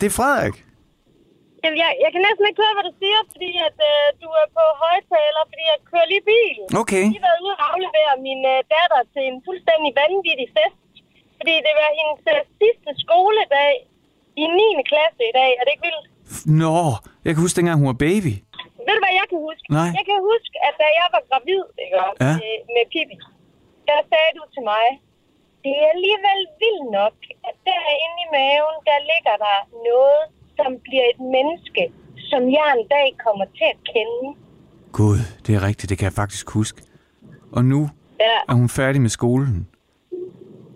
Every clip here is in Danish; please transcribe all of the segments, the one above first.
det er Frederik. Jamen, jeg, jeg kan næsten ikke høre, hvad du siger, fordi at, øh, du er på højtaler, fordi jeg kører lige bil. Okay. Jeg har været ude og aflevere min øh, datter til en fuldstændig vanvittig fest. Fordi det var hendes øh, sidste skoledag i 9. klasse i dag. Er det ikke vildt? Nå, jeg kan huske dengang, hun var baby. Ved du, hvad jeg kan huske? Nej. Jeg kan huske, at da jeg var gravid ikke, Ja. med, med Pippi, der sagde du til mig, det er alligevel vildt nok, at derinde i maven, der ligger der noget, som bliver et menneske, som jeg en dag kommer til at kende. Gud, det er rigtigt, det kan jeg faktisk huske. Og nu Ja, er hun færdig med skolen.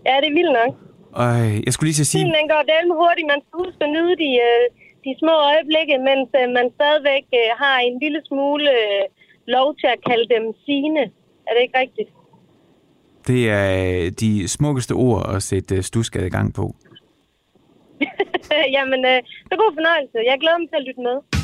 ja det er vildt nok. Og jeg skulle lige til at sige, Tiden den går dem hurtigt. Man skal huske at nyde de, øh, de små øjeblikke, mens øh, man stadigvæk øh, har en lille smule lov til at kalde dem sine. Er det ikke rigtigt? Det er øh, de smukkeste ord at sætte øh, stuskade i gang på. Jamen, øh, så god fornøjelse. Jeg glæder mig til at lytte med.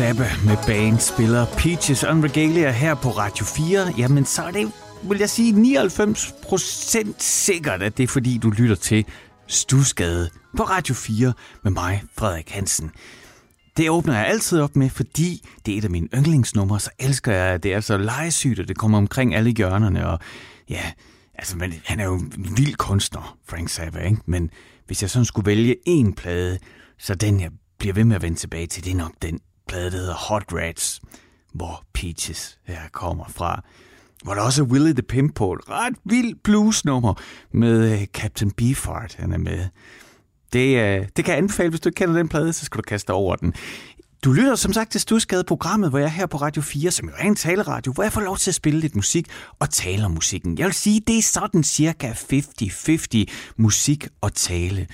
Zappa med band spiller Peaches on Regalia her på Radio 4, jamen så er det, vil jeg sige, 99% sikkert, at det er fordi, du lytter til Stusgade på Radio 4 med mig, Frederik Hansen. Det åbner jeg altid op med, fordi det er et af mine yndlingsnumre, så elsker jeg, at det er så legesygt, og det kommer omkring alle hjørnerne, og ja, altså, men, han er jo en vild kunstner, Frank Zappa, ikke? Men hvis jeg sådan skulle vælge en plade, så den, jeg bliver ved med at vende tilbage til, det er nok den plade, der hedder Hot Rats, hvor Peaches her kommer fra. Hvor der også er Willie the Pimp på et ret vildt bluesnummer med øh, Captain Beefheart, han er med. Det, øh, det kan jeg anbefale, hvis du ikke kender den plade, så skal du kaste over den. Du lytter som sagt til Stusgade-programmet, hvor jeg er her på Radio 4, som jo er en taleradio, hvor jeg får lov til at spille lidt musik og tale om musikken. Jeg vil sige, det er sådan cirka 50-50 musik og tale.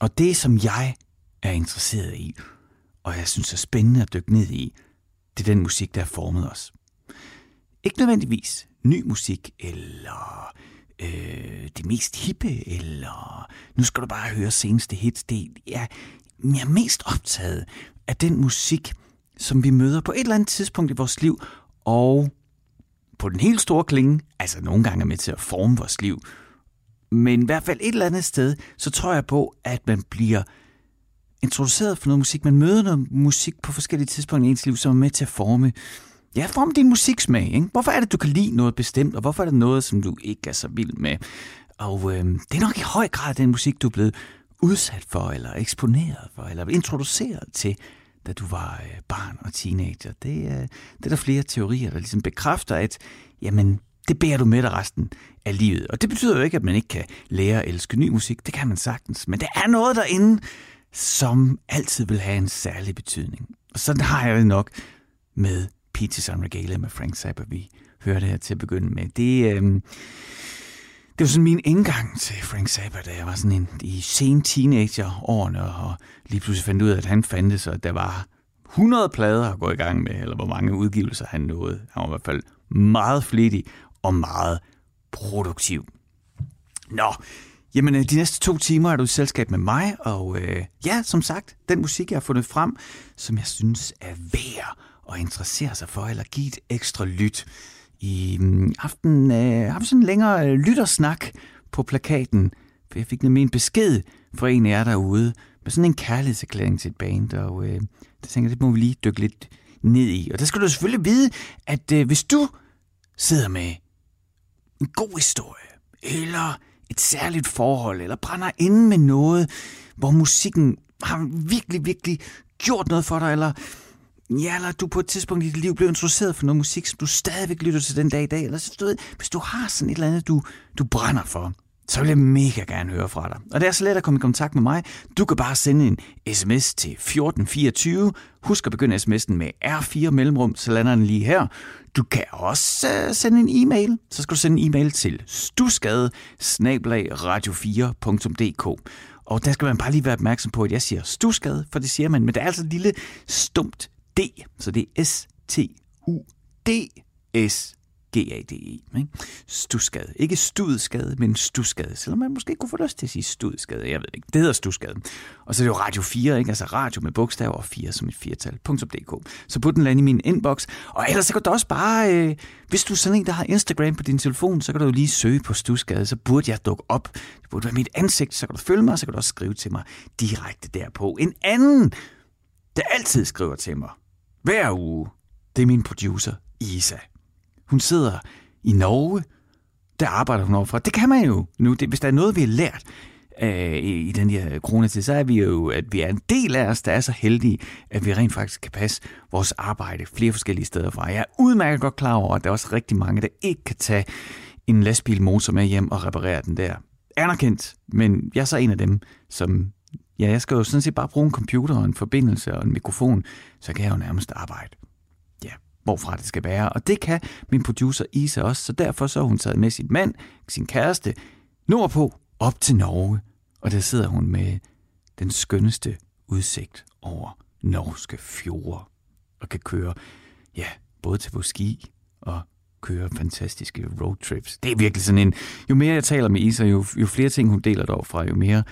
Og det, som jeg er interesseret i, og jeg synes er spændende at dykke ned i, det er den musik, der har formet os. Ikke nødvendigvis ny musik, eller øh, det mest hippe, eller nu skal du bare høre seneste hits. Det er, jeg er mest optaget af den musik, som vi møder på et eller andet tidspunkt i vores liv, og på den helt store klinge, altså nogle gange er med til at forme vores liv, men i hvert fald et eller andet sted, så tror jeg på, at man bliver introduceret for noget musik. Man møder noget musik på forskellige tidspunkter i ens liv, som er med til at forme Ja, form din musiksmag. Ikke? Hvorfor er det, du kan lide noget bestemt, og hvorfor er det noget, som du ikke er så vild med? Og øh, det er nok i høj grad den musik, du er blevet udsat for, eller eksponeret for, eller introduceret til, da du var øh, barn og teenager. Det, øh, det er der flere teorier, der ligesom bekræfter, at jamen, det bærer du med dig resten af livet. Og det betyder jo ikke, at man ikke kan lære at elske ny musik. Det kan man sagtens. Men der er noget derinde, som altid vil have en særlig betydning. Og sådan har jeg det nok med Peaches on med Frank Zappa, vi hørte her til at begynde med. Det, øh, det var sådan min indgang til Frank Zappa, da jeg var sådan en, i sen teenagerårene, og lige pludselig fandt ud af, at han fandtes, og at der var 100 plader at gå i gang med, eller hvor mange udgivelser han nåede. Han var i hvert fald meget flittig og meget produktiv. Nå, Jamen, øh, de næste to timer er du i selskab med mig, og øh, ja, som sagt, den musik, jeg har fundet frem, som jeg synes er værd at interessere sig for, eller give et ekstra lyt. I mm, aften øh, har vi sådan en længere øh, lyttersnak på plakaten, for jeg fik nemlig en besked fra en af jer derude, med sådan en kærlighedserklæring til et band, og øh, det tænker jeg, det må vi lige dykke lidt ned i. Og der skal du selvfølgelig vide, at øh, hvis du sidder med en god historie, eller et særligt forhold, eller brænder inde med noget, hvor musikken har virkelig, virkelig gjort noget for dig, eller, ja, eller du på et tidspunkt i dit liv blev introduceret for noget musik, som du stadigvæk lytter til den dag i dag, eller så, du ved, hvis du har sådan et eller andet, du, du brænder for, så vil jeg mega gerne høre fra dig. Og det er så let at komme i kontakt med mig. Du kan bare sende en sms til 1424. Husk at begynde sms'en med R4 mellemrum, så lander den lige her. Du kan også øh, sende en e-mail. Så skal du sende en e-mail til stusgade radio4.dk. Og der skal man bare lige være opmærksom på, at jeg siger stusgade, for det siger man, men der er altså et lille stumt D, så det er S-T-U-D-S G-A-D-E. Ikke? Stusgade. Ikke studskade, men stusgade. Selvom man måske kunne få lyst til at sige studskade. Jeg ved ikke. Det hedder stusgade. Og så er det jo Radio 4, ikke? altså radio med bogstaver og 4 som et firtal. .dk. Så put den land i min inbox. Og ellers så kan du også bare, øh, hvis du er sådan en, der har Instagram på din telefon, så kan du jo lige søge på stusgade, Så burde jeg dukke op. Det burde være mit ansigt. Så kan du følge mig, og så kan du også skrive til mig direkte derpå. En anden, der altid skriver til mig hver uge, det er min producer, Isa. Hun sidder i Norge. Der arbejder hun overfor. Det kan man jo nu. Det, hvis der er noget, vi har lært øh, i, den her coronatid, så er vi jo, at vi er en del af os, der er så heldige, at vi rent faktisk kan passe vores arbejde flere forskellige steder fra. Jeg er udmærket godt klar over, at der er også rigtig mange, der ikke kan tage en lastbilmotor med hjem og reparere den der. Anerkendt, men jeg er så en af dem, som Ja, jeg skal jo sådan set bare bruge en computer og en forbindelse og en mikrofon, så kan jeg jo nærmest arbejde hvorfra det skal være. Og det kan min producer Isa også, så derfor så hun taget med sin mand, sin kæreste, nordpå op til Norge. Og der sidder hun med den skønneste udsigt over norske fjorde og kan køre, ja, både til på ski og køre fantastiske roadtrips. Det er virkelig sådan en, jo mere jeg taler med Isa, jo, jo flere ting hun deler derfra, jo mere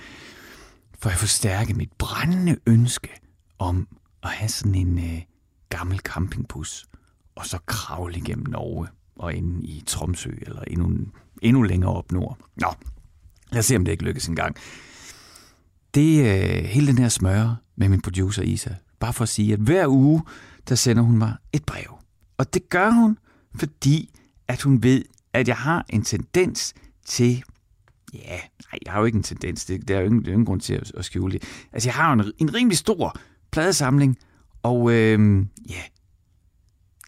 får jeg forstærke mit brændende ønske om at have sådan en øh, gammel campingbus, og så kravle igennem Norge og ind i Tromsø, eller endnu, endnu længere op nord. Nå, lad os se, om det ikke lykkes engang. Det er øh, hele den her smøre med min producer Isa. Bare for at sige, at hver uge, der sender hun mig et brev. Og det gør hun, fordi at hun ved, at jeg har en tendens til Ja, nej, jeg har jo ikke en tendens. Det, det er jo ingen, ingen grund til at, at skjule det. Altså, jeg har en, en rimelig stor pladesamling, og øh, ja,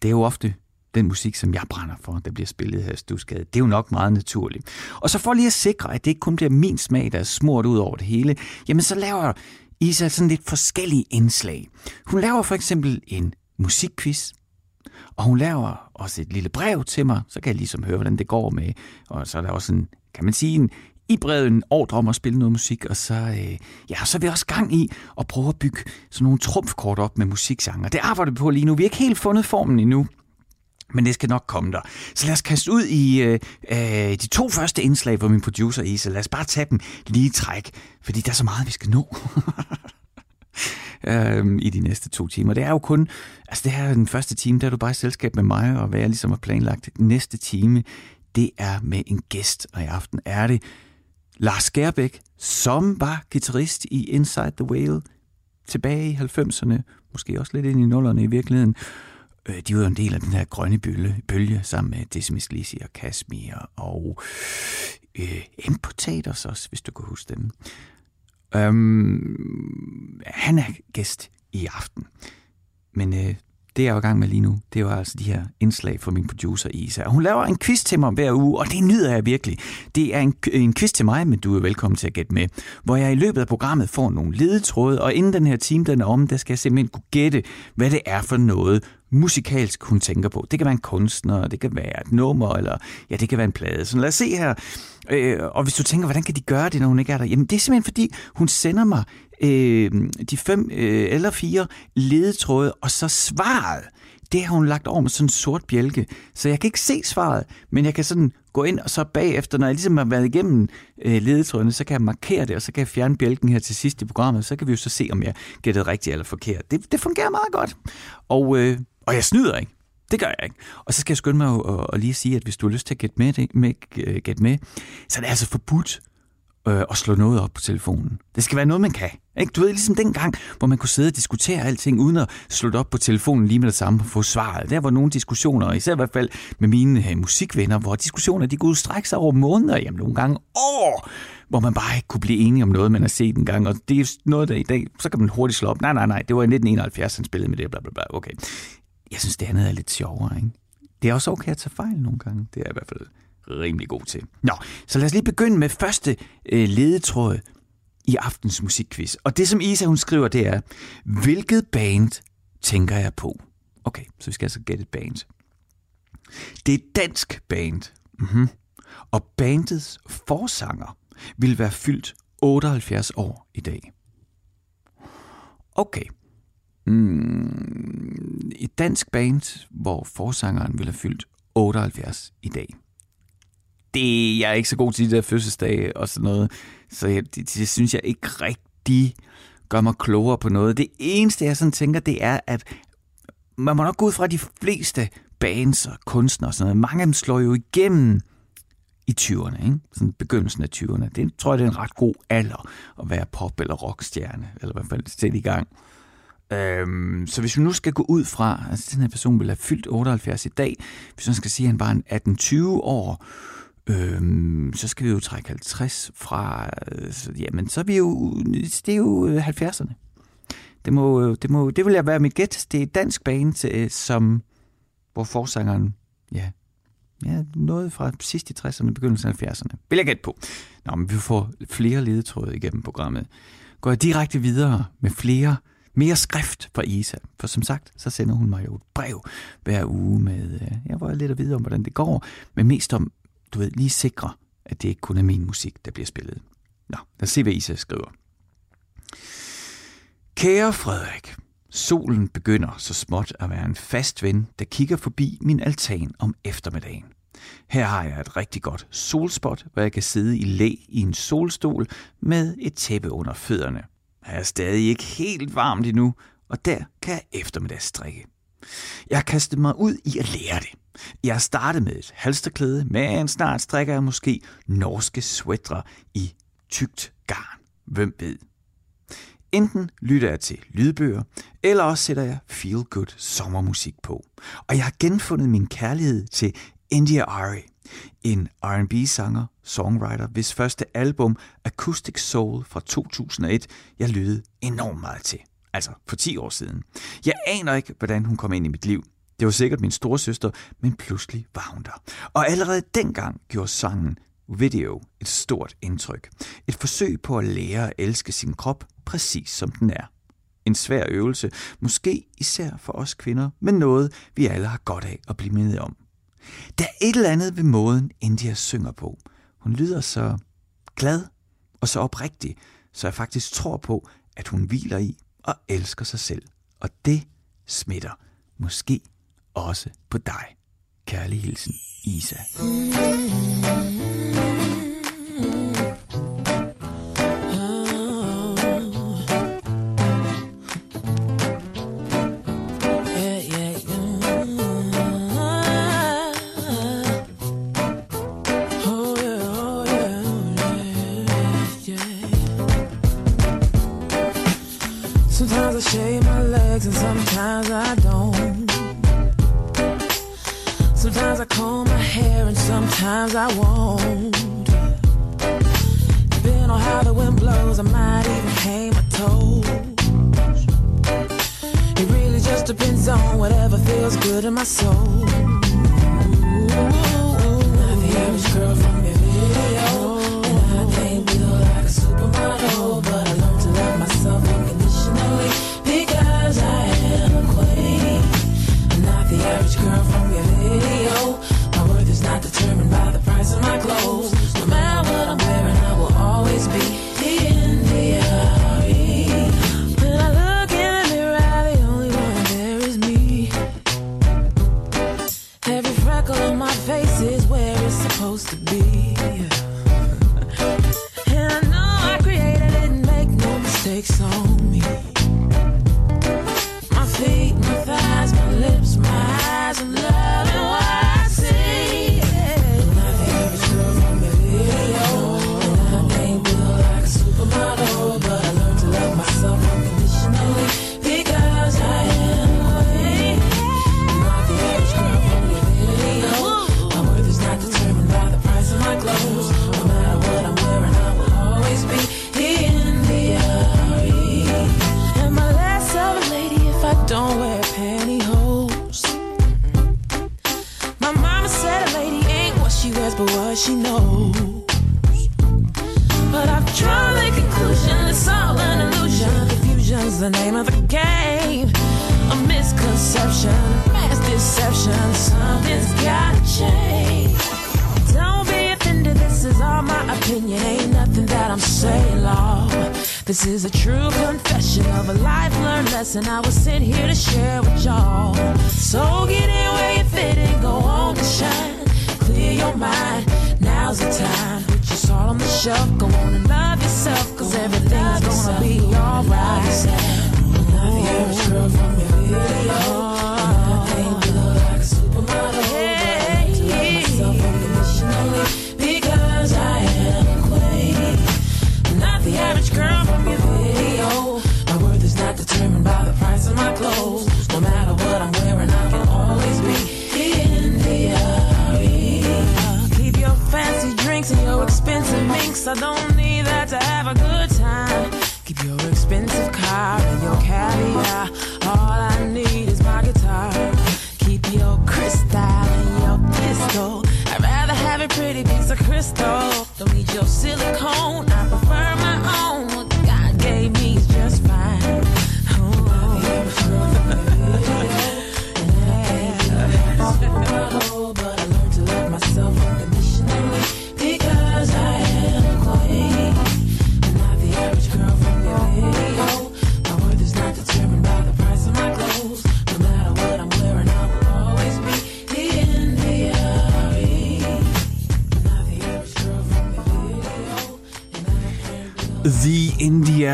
det er jo ofte den musik, som jeg brænder for, der bliver spillet her i Stusgade. Det er jo nok meget naturligt. Og så for lige at sikre, at det ikke kun bliver min smag, der er smurt ud over det hele, jamen så laver Isa sådan lidt forskellige indslag. Hun laver for eksempel en musikquiz, og hun laver også et lille brev til mig, så kan jeg ligesom høre, hvordan det går med. Og så er der også en, kan man sige, en i brevet en ordre om at spille noget musik, og så, øh, ja, så er vi også gang i at prøve at bygge sådan nogle trumfkort op med musiksanger. Det arbejder vi på lige nu. Vi har ikke helt fundet formen endnu, men det skal nok komme der. Så lad os kaste ud i øh, øh, de to første indslag fra min producer Isa. Lad os bare tage dem lige i træk, fordi der er så meget, vi skal nå. øhm, i de næste to timer. Det er jo kun, altså det her er den første time, der er du bare i selskab med mig, og hvad jeg ligesom har planlagt. Næste time, det er med en gæst, og i aften er det Lars Skærbæk, som var guitarist i Inside the Whale tilbage i 90'erne, måske også lidt ind i nullerne i virkeligheden. Øh, de var jo en del af den her grønne bølge, bølge sammen med Decimus Lisi og Kasmir og øh, Impotators også, hvis du kan huske dem. Øhm, han er gæst i aften. Men øh, det jeg er i gang med lige nu, det var altså de her indslag fra min producer Isa. Hun laver en quiz til mig hver uge, og det nyder jeg virkelig. Det er en, en quiz til mig, men du er velkommen til at gætte med. Hvor jeg i løbet af programmet får nogle ledetråde, og inden den her time den er om, der skal jeg simpelthen kunne gætte, hvad det er for noget, musikalsk hun tænker på. Det kan være en kunstner, det kan være et nummer, eller ja, det kan være en plade. Så lad os se her. Øh, og hvis du tænker, hvordan kan de gøre det, når hun ikke er der? Jamen det er simpelthen fordi, hun sender mig øh, de fem øh, eller fire ledetråde, og så svaret, det har hun lagt over med sådan en sort bjælke. Så jeg kan ikke se svaret, men jeg kan sådan gå ind, og så bagefter, når jeg ligesom har været igennem øh, ledetrådene, så kan jeg markere det, og så kan jeg fjerne bjælken her til sidst i programmet, så kan vi jo så se, om jeg gættede rigtigt eller forkert. Det, det fungerer meget godt. Og, øh, og jeg snyder ikke. Det gør jeg ikke. Og så skal jeg skynde mig at, at lige sige, at hvis du har lyst til at gætte med, med, øh, gætte med, så er det altså forbudt øh, og slå noget op på telefonen. Det skal være noget, man kan. Ikke? Du ved, ligesom den gang, hvor man kunne sidde og diskutere alting, uden at slå det op på telefonen lige med det samme og få svaret. Der var nogle diskussioner, især i hvert fald med mine øh, musikvenner, hvor diskussioner de kunne strække sig over måneder, jamen nogle gange år, hvor man bare ikke kunne blive enige om noget, man har set en gang. Og det er noget, der i dag, så kan man hurtigt slå op. Nej, nej, nej, det var i 1971, han spillede med det, bla bla bla. Okay. Jeg synes, det andet er lidt sjovere, ikke? Det er også okay at tage fejl nogle gange. Det er i hvert fald rimelig god til. Nå, så lad os lige begynde med første øh, ledetråd i aftens musikquiz. Og det, som Isa hun skriver, det er, hvilket band tænker jeg på? Okay, så vi skal altså gætte et band. Det er et dansk band. Mm-hmm. Og bandets forsanger vil være fyldt 78 år i dag. Okay. Mm, et dansk band, hvor forsangeren vil have fyldt 78 i dag det, jeg er ikke så god til de der fødselsdage og sådan noget, så jeg, det, det synes jeg ikke rigtig gør mig klogere på noget. Det eneste, jeg sådan tænker, det er, at man må nok gå ud fra de fleste bands og kunstnere og sådan noget. Mange af dem slår jo igennem i 20'erne, ikke? Sådan begyndelsen af 20'erne. Det tror jeg, det er en ret god alder at være pop- eller rockstjerne, eller i hvert fald sætte i gang. Øhm, så hvis vi nu skal gå ud fra, altså den her person vil have fyldt 78 i dag, hvis man skal sige, at han var en 18-20 år, Øhm, så skal vi jo trække 50 fra, øh, så, jamen så er vi jo, det er jo øh, 70'erne. Det, må, øh, det, må, det vil jeg være mit gæt. Det er et dansk band, øh, som, hvor forsangeren, ja, ja, noget fra sidst i 60'erne, begyndelsen af 70'erne. Vil jeg gætte på. Nå, men vi får flere ledetråde igennem programmet. Går jeg direkte videre med flere mere skrift fra Isa. For som sagt, så sender hun mig jo et brev hver uge med, øh, jeg var lidt at vide om, hvordan det går, men mest om, du ved, lige sikre, at det ikke kun er min musik, der bliver spillet. Nå, lad os se, hvad Isa skriver. Kære Frederik, solen begynder så småt at være en fast ven, der kigger forbi min altan om eftermiddagen. Her har jeg et rigtig godt solspot, hvor jeg kan sidde i læ i en solstol med et tæppe under fødderne. Jeg er stadig ikke helt varmt endnu, og der kan jeg eftermiddagsstrikke. Jeg har kastet mig ud i at lære det. Jeg startede med et halsterklæde, men snart strikker jeg måske norske sweatre i tykt garn. Hvem ved? Enten lytter jeg til lydbøger, eller også sætter jeg feel good sommermusik på. Og jeg har genfundet min kærlighed til India Ari, en R&B-sanger, songwriter, hvis første album Acoustic Soul fra 2001, jeg lyttede enormt meget til. Altså for 10 år siden. Jeg aner ikke, hvordan hun kom ind i mit liv. Det var sikkert min storesøster, men pludselig var hun der. Og allerede dengang gjorde sangen Video et stort indtryk. Et forsøg på at lære at elske sin krop præcis som den er. En svær øvelse, måske især for os kvinder, men noget vi alle har godt af at blive mindet om. Der er et eller andet ved måden, India synger på. Hun lyder så glad og så oprigtig, så jeg faktisk tror på, at hun hviler i og elsker sig selv. Og det smitter. Måske også på dig. Kærlig hilsen, Isa. Sometimes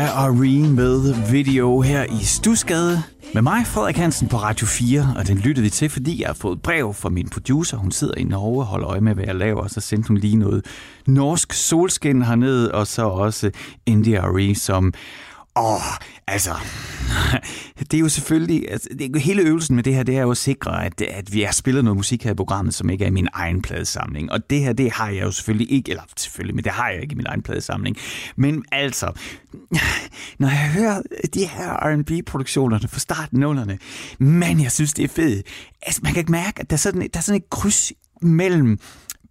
India Irene med video her i Stusgade. Med mig, Frederik Hansen på Radio 4, og den lyttede vi til, fordi jeg har fået brev fra min producer. Hun sidder i Norge og holder øje med, hvad jeg laver, og så sendte hun lige noget norsk solskin hernede, og så også India Re, som Åh, altså, det er jo selvfølgelig, altså, det hele øvelsen med det her, det er jo at sikre, at, at vi har spillet noget musik her i programmet, som ikke er i min egen pladesamling. Og det her, det har jeg jo selvfølgelig ikke, eller selvfølgelig, men det har jeg ikke i min egen pladesamling. Men altså, når jeg hører de her R&B-produktioner fra starten nullerne, man, jeg synes, det er fedt. Altså, man kan ikke mærke, at der er sådan, der er sådan et kryds mellem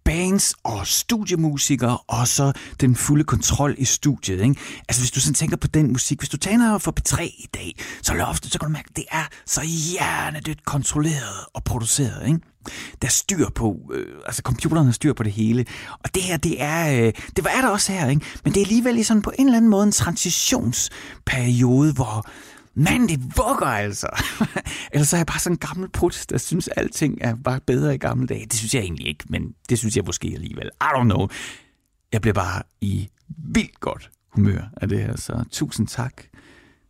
bands og studiemusikere, og så den fulde kontrol i studiet. Ikke? Altså hvis du sådan tænker på den musik, hvis du tænker for P3 i dag, så ofte, så kan du mærke, at det er så hjernedødt kontrolleret og produceret. Ikke? Der er styr på, øh, altså computeren har styr på det hele. Og det her, det er, øh, det var er der også her, ikke? men det er alligevel sådan på en eller anden måde en transitionsperiode, hvor Mand, det vugger altså. Ellers så er jeg bare sådan en gammel put, der synes, at alting er bare bedre i gamle dage. Det synes jeg egentlig ikke, men det synes jeg måske alligevel. I don't know. Jeg bliver bare i vildt godt humør af det her, så tusind tak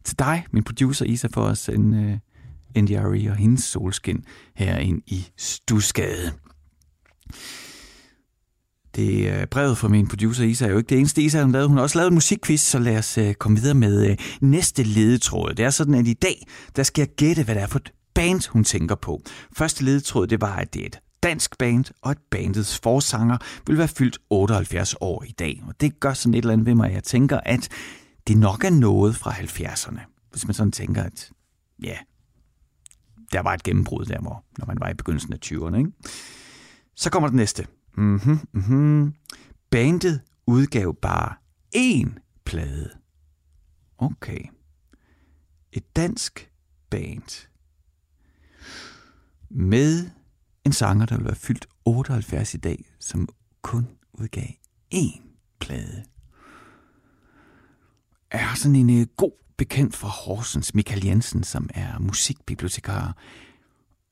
til dig, min producer Isa, for at sende øh, uh, NDRE og hendes solskin her ind i Stusgade. Det er brevet fra min producer Isa er jo ikke det eneste, Isa har lavet. Hun har også lavet en musikquiz, så lad os øh, komme videre med øh, næste ledetråd. Det er sådan, at i dag, der skal jeg gætte, hvad det er for et band, hun tænker på. Første ledetråd, det var, at det er et dansk band, og at bandets forsanger vil være fyldt 78 år i dag. Og det gør sådan et eller andet ved mig, at jeg tænker, at det nok er noget fra 70'erne. Hvis man sådan tænker, at ja, der var et gennembrud der, hvor, når man var i begyndelsen af 20'erne. Ikke? Så kommer det næste. Mm-hmm, mm-hmm. Bandet udgav bare én plade. Okay. Et dansk band. Med en sanger, der vil være fyldt 78 i dag, som kun udgav én plade. Er sådan en øh, god bekendt fra Horsens, Michael Jensen, som er musikbibliotekar.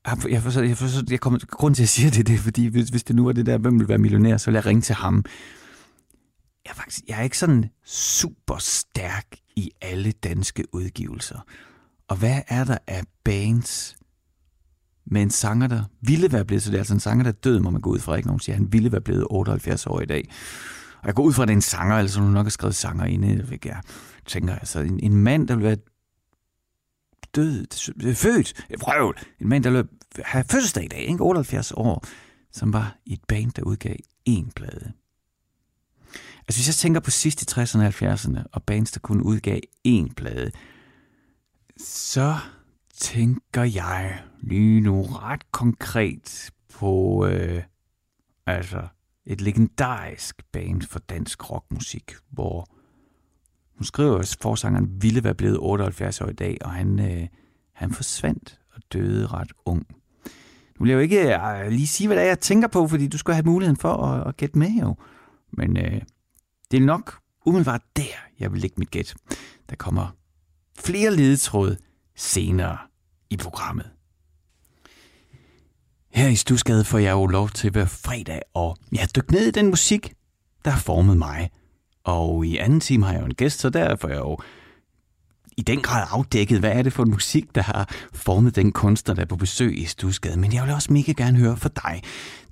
Ah, jeg, jeg, forstår, jeg, forstår, jeg kommer, grunden til, at jeg siger det, det er, fordi hvis, hvis det nu var det der, hvem vil være millionær, så vil jeg ringe til ham. Jeg er, faktisk, jeg er ikke sådan super stærk i alle danske udgivelser. Og hvad er der af bands med en sanger, der ville være blevet, så det er altså en sanger, der er død, må man gå ud fra, ikke nogen siger, han ville være blevet 78 år i dag. Og jeg går ud fra, at det er en sanger, altså hun nok har skrevet sanger inde, hvilket jeg tænker, altså en, en mand, der vil være død, øh, født, øh, prøv, en mand, der løb, have fødselsdag i dag, ikke? 78 år, som var i et band, der udgav én plade. Altså hvis jeg tænker på sidst i 60'erne og 70'erne, og bands, der kun udgav én plade, så tænker jeg lige nu ret konkret på øh, altså et legendarisk band for dansk rockmusik, hvor hun skriver, at forsangeren ville være blevet 78 år i dag, og han, øh, han forsvandt og døde ret ung. Nu vil jeg jo ikke øh, lige sige, hvad det er, jeg tænker på, fordi du skal have muligheden for at, at gætte med jo. Men øh, det er nok umiddelbart der, jeg vil lægge mit gæt. Der kommer flere ledetråd senere i programmet. Her i Stusgade får jeg jo lov til hver fredag og ja, dykke ned i den musik, der har formet mig. Og i anden time har jeg jo en gæst, så der får jeg jo i den grad afdækket, hvad er det for en musik, der har formet den kunstner, der er på besøg i Stusgade. Men jeg vil også mega gerne høre fra dig.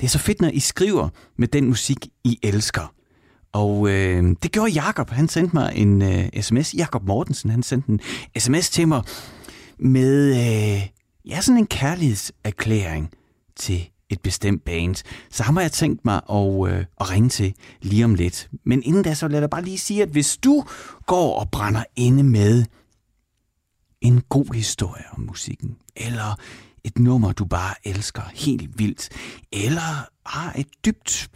Det er så fedt, når I skriver med den musik, I elsker. Og øh, det gjorde Jakob. Han sendte mig en øh, sms. Jakob Mortensen, han sendte en sms til mig med øh, ja, sådan en kærlighedserklæring til et bestemt band. Så ham har jeg tænkt mig at, øh, at ringe til lige om lidt. Men inden da, så lad jeg bare lige sige, at hvis du går og brænder inde med en god historie om musikken, eller et nummer, du bare elsker helt vildt, eller har et dybt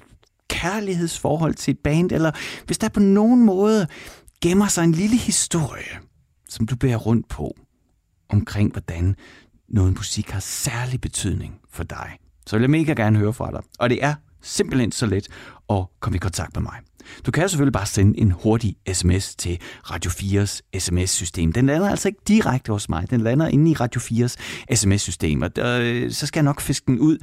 kærlighedsforhold til et band, eller hvis der på nogen måde gemmer sig en lille historie, som du bærer rundt på, omkring hvordan noget musik har særlig betydning for dig, så vil jeg mega gerne høre fra dig. Og det er simpelthen så let at komme i kontakt med mig. Du kan selvfølgelig bare sende en hurtig sms til Radio 4's sms-system. Den lander altså ikke direkte hos mig. Den lander inde i Radio 4's sms-system. Og der, så skal jeg nok fiske den ud,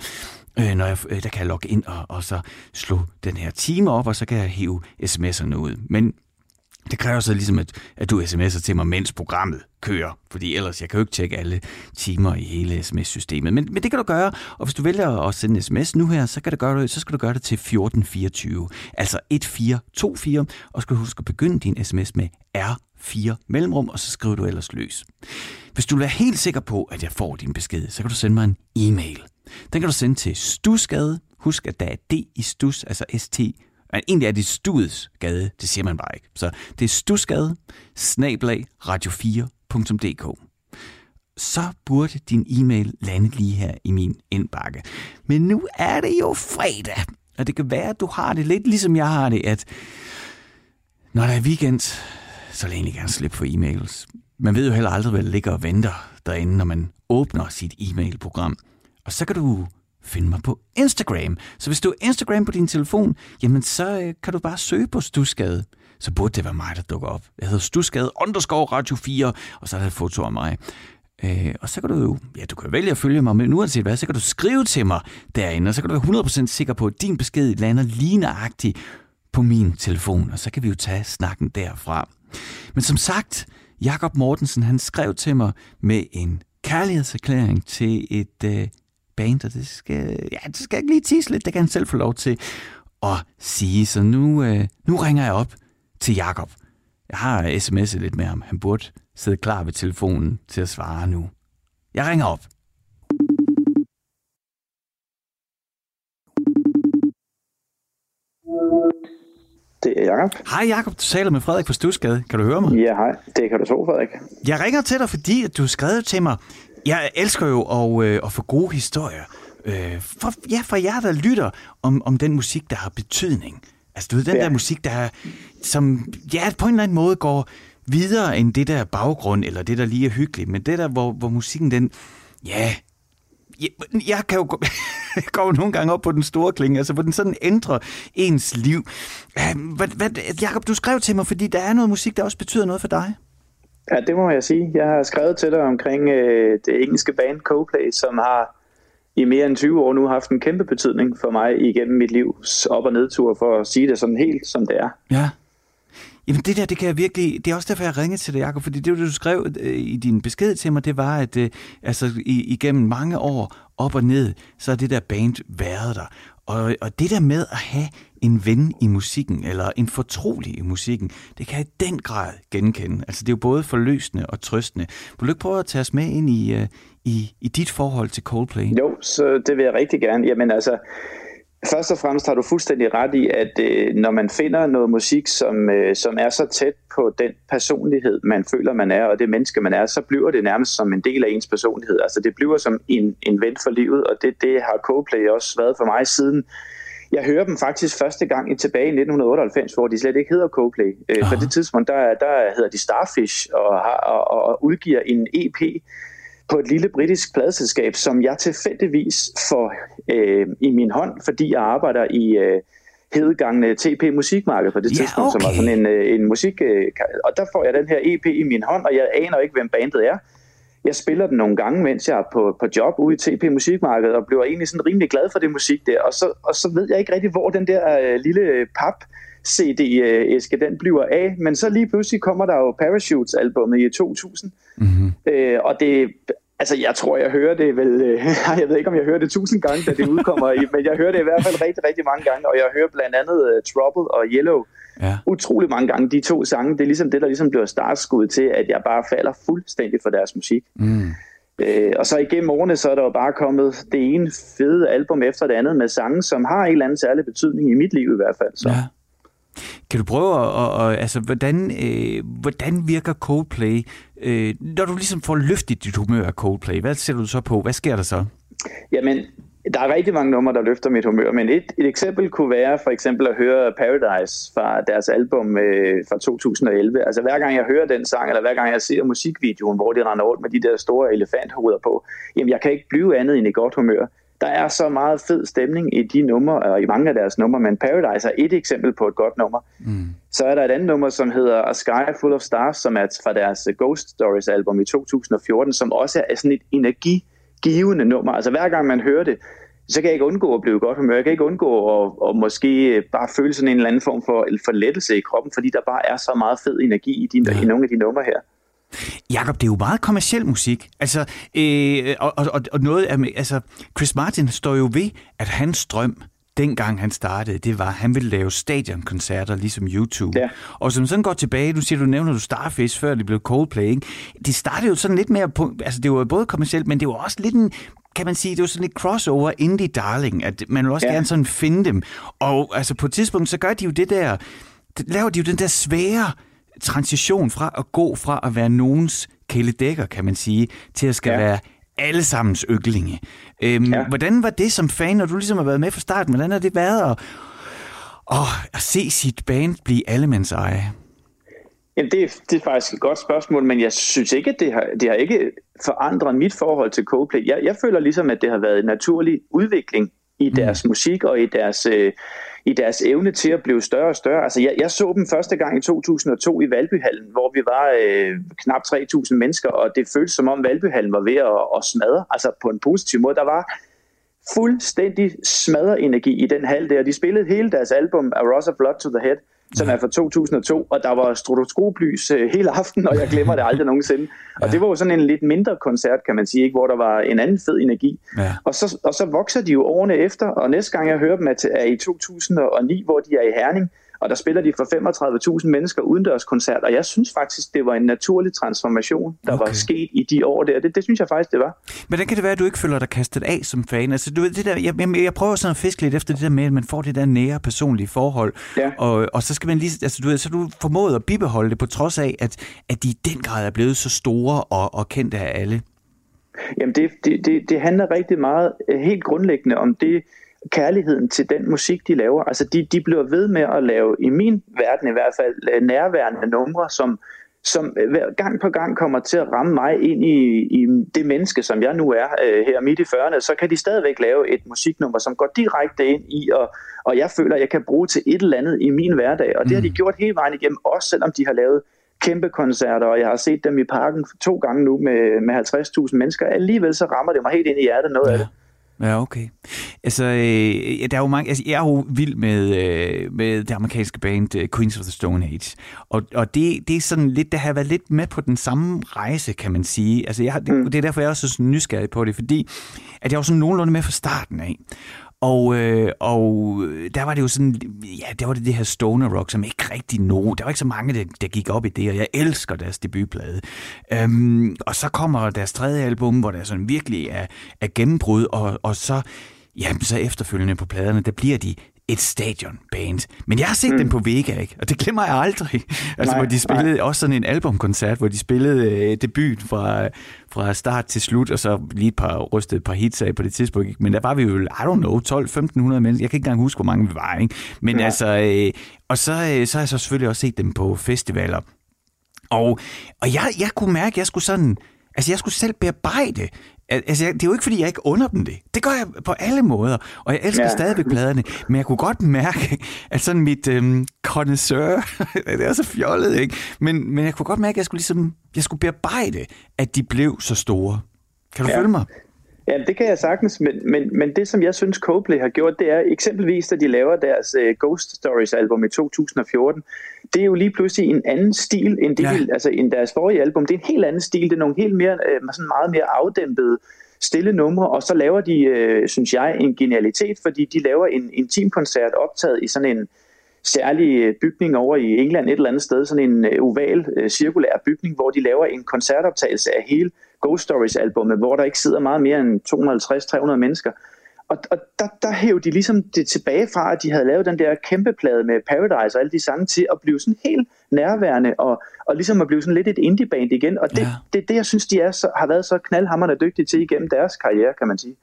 øh, når jeg, øh, der kan jeg logge ind og, og så slå den her time op, og så kan jeg hive sms'erne ud. Men det kræver så ligesom, at, at du sms'er til mig, mens programmet kører. Fordi ellers, jeg kan jo ikke tjekke alle timer i hele sms-systemet. Men, men det kan du gøre, og hvis du vælger at sende en sms nu her, så, kan du gøre det, så skal du gøre det til 1424. Altså 1424, og skal du huske at begynde din sms med R4 mellemrum, og så skriver du ellers løs. Hvis du vil være helt sikker på, at jeg får din besked, så kan du sende mig en e-mail. Den kan du sende til stusgade. Husk, at der er D i stus, altså ST men egentlig er det Studs gade, det siger man bare ikke. Så det er Studsgade, snablag radio4.dk. Så burde din e-mail lande lige her i min indbakke. Men nu er det jo fredag, og det kan være, at du har det lidt ligesom jeg har det, at når der er weekend, så vil jeg egentlig gerne slippe for e-mails. Man ved jo heller aldrig, hvad der ligger og venter derinde, når man åbner sit e-mailprogram. Og så kan du finde mig på Instagram. Så hvis du er Instagram på din telefon, jamen så øh, kan du bare søge på Stusgade. Så burde det være mig, der dukker op. Jeg hedder Stusgade underscore Radio 4, og så er der et foto af mig. Øh, og så kan du jo, ja, du kan vælge at følge mig, men uanset hvad, så kan du skrive til mig derinde, og så kan du være 100% sikker på, at din besked lander lige nøjagtigt på min telefon, og så kan vi jo tage snakken derfra. Men som sagt, Jakob Mortensen, han skrev til mig med en kærlighedserklæring til et øh, band, og det skal, ja, det skal ikke lige tise lidt, det kan han selv få lov til at sige. Så nu, øh, nu ringer jeg op til Jakob. Jeg har sms'et lidt med ham. Han burde sidde klar ved telefonen til at svare nu. Jeg ringer op. Det er Jacob. Hej Jakob, du taler med Frederik fra Stusgade. Kan du høre mig? Ja, hej. Det kan du tro, Frederik. Jeg ringer til dig, fordi du har skrevet til mig. Jeg elsker jo at, øh, at få gode historier. Øh, for, ja, for jer, der lytter om, om den musik, der har betydning. Altså, du ved, den Ja. der musik, der som ja, på en eller anden måde går videre end det der baggrund, eller det, der lige er hyggeligt, men det der, hvor, hvor musikken, den, ja, jeg, jeg kan jo gå, jeg går nogle gange op på den store klinge, altså hvor den sådan ændrer ens liv. Øh, Hvad, hvad, Jacob, du skrev til mig, fordi der er noget musik, der også betyder noget for dig. Ja, det må jeg sige. Jeg har skrevet til dig omkring øh, det engelske band Coldplay, som har i mere end 20 år nu haft en kæmpe betydning for mig igennem mit livs op- og nedtur, for at sige det sådan helt, som det er. Ja. Jamen det der, det kan jeg virkelig, det er også derfor, jeg ringede til dig, Jacob, fordi det, du skrev øh, i din besked til mig, det var, at øh, altså, i, igennem mange år op og ned, så er det der band været der. Og, og det der med at have en ven i musikken, eller en fortrolig i musikken, det kan jeg i den grad genkende. Altså det er jo både forløsende og trøstende. Vil du ikke prøve at tage os med ind i, øh, i, i dit forhold til Coldplay? Jo, så det vil jeg rigtig gerne. Jamen altså, Først og fremmest har du fuldstændig ret i, at øh, når man finder noget musik, som, øh, som er så tæt på den personlighed, man føler, man er, og det menneske, man er, så bliver det nærmest som en del af ens personlighed. Altså det bliver som en, en ven for livet, og det, det har Coldplay også været for mig siden. Jeg hører dem faktisk første gang i tilbage i 1998, hvor de slet ikke hedder Coldplay. Øh, på det tidspunkt, der, der hedder de Starfish og, har, og, og udgiver en EP, på et lille britisk pladselskab, som jeg tilfældigvis får øh, i min hånd, fordi jeg arbejder i øh, hedegangne TP Musikmarked på det Ja, tidspunkt, som var okay. sådan en, øh, en musik... Øh, og der får jeg den her EP i min hånd, og jeg aner ikke, hvem bandet er. Jeg spiller den nogle gange, mens jeg er på, på job ude i TP Musikmarked, og bliver egentlig sådan rimelig glad for det musik der. Og så, og så ved jeg ikke rigtig, hvor den der øh, lille pap CD-æske, den bliver af. Men så lige pludselig kommer der jo Parachutes-albummet i 2000. Mm-hmm. Øh, og det, altså jeg tror, jeg hører det vel, øh, jeg ved ikke, om jeg hører det tusind gange, da det udkommer, men jeg hører det i hvert fald rigtig, rigtig mange gange. Og jeg hører blandt andet uh, Trouble og Yellow Ja. utrolig mange gange. De to sange, det er ligesom det, der ligesom bliver startskud til, at jeg bare falder fuldstændig for deres musik. Mm. Øh, og så igennem årene, så er der jo bare kommet det ene fede album efter det andet med sange, som har en eller anden særlig betydning i mit liv i hvert fald. Så. Ja. Kan du prøve at, at, at altså, hvordan, øh, hvordan virker Coldplay, øh, når du ligesom får løftet dit humør af Coldplay? Hvad sætter du så på? Hvad sker der så? Jamen, der er rigtig mange numre, der løfter mit humør, men et, et eksempel kunne være for eksempel at høre Paradise fra deres album øh, fra 2011. Altså hver gang jeg hører den sang, eller hver gang jeg ser musikvideoen, hvor de render rundt med de der store elefanthoveder på, jamen jeg kan ikke blive andet end i godt humør. Der er så meget fed stemning i de numre, og i mange af deres numre, men Paradise er et eksempel på et godt nummer. Mm. Så er der et andet nummer, som hedder A Sky Full of Stars, som er fra deres Ghost Stories album i 2014, som også er sådan et energigivende nummer. Altså hver gang man hører det, så kan jeg ikke undgå at blive godt humør. Jeg kan ikke undgå at, at måske bare føle sådan en eller anden form for forlettelse i kroppen, fordi der bare er så meget fed energi i, de, ja. i nogle af de numre her. Jakob, det er jo meget kommersiel musik. Altså, øh, og, og, og noget af, altså, Chris Martin står jo ved, at hans drøm, dengang han startede, det var, at han ville lave stadionkoncerter, ligesom YouTube. Ja. Og som sådan går tilbage, du siger, du nævner du Starfish, før det blev Coldplay, ikke? Det startede jo sådan lidt mere på, altså det var både kommercielt, men det var også lidt en, kan man sige, det var sådan lidt crossover indie darling, at man vil også. Ja. gerne sådan finde dem. Og altså på et tidspunkt, så gør de jo det der, laver de jo den der svære transition fra at gå fra at være nogens kæledækker, kan man sige, til at skal ja. Være allesammens yndlinge. Øhm, ja. Ja. Hvordan var det som fan, når du ligesom har været med fra starten? Hvordan har det været at, at, at se sit band blive allemands eje? Jamen, det, er, det er faktisk et godt spørgsmål, men jeg synes ikke, at det har, det har ikke forandret mit forhold til Coldplay. Jeg, jeg føler ligesom, at det har været en naturlig udvikling i deres mm. musik og i deres, øh, i deres evne til at blive større og større. Altså, jeg, jeg så dem første gang i 2002 i Valbyhallen, hvor vi var øh, knap 3.000 mennesker, og det føltes som om Valbyhallen var ved at, at smadre, altså på en positiv måde. Der var fuldstændig smadret energi i den hal der. De spillede hele deres album A Rose of Blood to the Head, som er fra 2002, og der var stroboskoplys øh, hele aften, og jeg glemmer det aldrig nogensinde. Og det var jo sådan en lidt mindre koncert, kan man sige, ikke? hvor der var en anden fed energi. Ja. Og, så, og så vokser de jo årene efter, og næste gang jeg hører dem er, til, er i 2009, hvor de er i Herning, og der spiller de for 35.000 mennesker udendørskoncert, og jeg synes faktisk, det var en naturlig transformation, der okay. var sket i de år der. Det, det synes jeg faktisk, det var. Hvordan kan det være, at du ikke føler dig kastet af som fan? Altså, du ved, det der, jeg, jeg, jeg prøver sådan at fiske lidt efter det der med, at man får det der nære personlige forhold. Ja. Og, og så skal man lige, altså du ved, så du formået at bibeholde det, på trods af, at, at de i den grad er blevet så store og, og kendte af alle. Jamen det, det, det, det handler rigtig meget øh, helt grundlæggende om det kærligheden til den musik, de laver. Altså de, de bliver ved med at lave, i min verden i hvert fald, øh, nærværende numre, som, som øh, gang på gang kommer til at ramme mig ind i, i det menneske, som jeg nu er øh, her midt i 40'erne, så kan de stadigvæk lave et musiknummer, som går direkte ind i, og, og jeg føler, at jeg kan bruge til et eller andet i min hverdag. Og det har de gjort hele vejen igennem, også selvom de har lavet kæmpe koncerter, og jeg har set dem i parken to gange nu med, med 50.000 mennesker. Alligevel så rammer det mig helt ind i hjertet noget ja. af det. Ja, okay. Altså, øh, der er jo mange, altså, jeg er jo vild med, øh, med det amerikanske band uh, Queens of the Stone Age. Og, og det, det er sådan lidt, der har været lidt med på den samme rejse, kan man sige. Altså, jeg, det, Mm. det er derfor, jeg er også så nysgerrig på det, fordi at jeg var sådan nogenlunde med fra starten af. Og, øh, og øh, der var det jo sådan, ja, der var det det her stoner rock, som ikke rigtig nå. Der var ikke så mange, der, der gik op i det, og jeg elsker deres debutplade. Øhm, og så kommer deres tredje album, hvor der sådan virkelig er, er gennembrud, og, og så jamen så efterfølgende på pladerne, der bliver de et stadionband. Men jeg har set mm. dem på Vega, ikke? og det glemmer jeg aldrig. Altså, Nej, hvor de spillede nej. også sådan en albumkoncert, hvor de spillede øh, debut fra, fra start til slut, og så lige et par rystede et par hits af på det tidspunkt. Ikke? Men der var vi jo, I don't know, 12-1500 mennesker. Jeg kan ikke engang huske, hvor mange vi var. Ikke? Men Nej. altså, øh, og så, øh, så har jeg så selvfølgelig også set dem på festivaler. Og, og jeg, jeg kunne mærke, at jeg skulle sådan... Altså, jeg skulle selv bearbejde. Al- Altså, det er jo ikke, fordi jeg ikke under dem det. Det gør jeg på alle måder. Og jeg elsker ja. Stadigvæk pladerne. Men jeg kunne godt mærke, at sådan mit øhm, connoisseur... det er så fjollet, ikke? Men, men jeg kunne godt mærke, at jeg skulle ligesom... Jeg skulle bearbejde, at de blev så store. Kan du ja. Følge mig? Ja, det kan jeg sagtens, men, men, men det, som jeg synes Coldplay har gjort, det er eksempelvis, da de laver deres uh, Ghost Stories album i 2014, det er jo lige pludselig en anden stil, end, det, Ja. altså, end deres forrige album. Det er en helt anden stil, det er nogle helt mere, uh, sådan meget mere afdæmpede, stille numre, og så laver de, uh, synes jeg, en genialitet, fordi de laver en intimkoncert optaget i sådan en særlig øh, bygning over i England et eller andet sted, sådan en øh, oval, øh, cirkulær bygning, hvor de laver en koncertoptagelse af hele Ghost Stories albummet, hvor der ikke sidder meget mere end 250-300 mennesker. Og, og der, der hævde de ligesom det tilbage fra, at de havde lavet den der kæmpe plade med Paradise og alle de sange til at blive sådan helt nærværende og, og ligesom at blive sådan lidt et indie-band igen. Og det Ja. det, er det, jeg synes, de er så, har været så knaldhammerende dygtige til igennem deres karriere, kan man sige.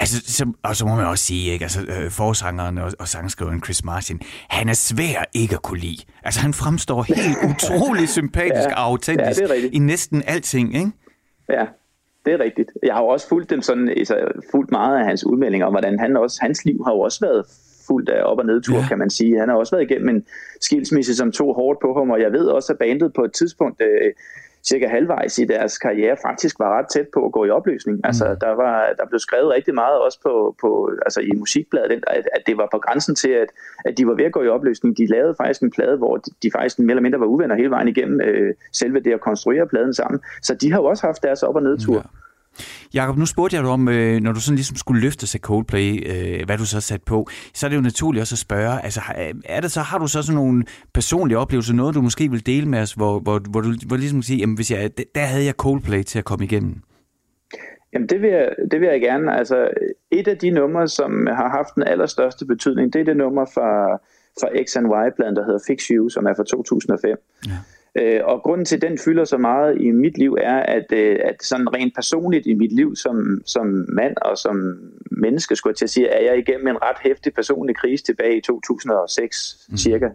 Altså, så, og så må man også sige, ikke? Altså, øh, forsangeren og, og sangskriveren Chris Martin, han er svær ikke at kunne lide. Altså, han fremstår helt utrolig sympatisk Ja. og autentisk Ja, det i næsten alting, ikke? Ja, det er rigtigt. Jeg har jo også fulgt dem sådan, altså, fulgt meget af hans udmeldinger om, hvordan han også, hans liv har jo også været fuldt af op- og nedtur, Ja. ja. kan man sige. Han har også været igennem en skilsmisse, som tog hårdt på ham, og jeg ved også, at bandet på et tidspunkt, øh, cirka halvvejs i deres karriere, faktisk var ret tæt på at gå i opløsning. Altså, der, var, der blev skrevet rigtig meget også på, på, altså i musikbladet, at, at det var på grænsen til, at, at de var ved at gå i opløsning. De lavede faktisk en plade, hvor de, de faktisk mere eller mindre var uvenner hele vejen igennem øh, selve det at konstruere pladen sammen. Så de har jo også haft deres op- og nedtur. Ja. Jakob, nu spurgte jeg dig om, øh, når du sådan ligesom skulle løfte sig Coldplay, øh, hvad du så sat på, så er det jo naturligt også at spørge, altså har- er det så, har du så sådan nogle personlige oplevelser, noget du måske vil dele med os, hvor, hvor, hvor du hvor ligesom siger, jamen hvis jeg, der havde jeg Coldplay til at komme igennem? Jamen det vil, jeg, det vil jeg gerne. Altså, et af de numre, som har haft den allerstørste betydning, det er det nummer fra, fra X and Y-pladen, der hedder Fix You, som er fra 2005. Ja. Øh, og grunden til, at den fylder så meget i mit liv, er, at, øh, at sådan rent personligt i mit liv som, som mand og som menneske, skulle jeg til at sige, er jeg igennem en ret hæftig personlig krise tilbage i 2006 mm. cirka.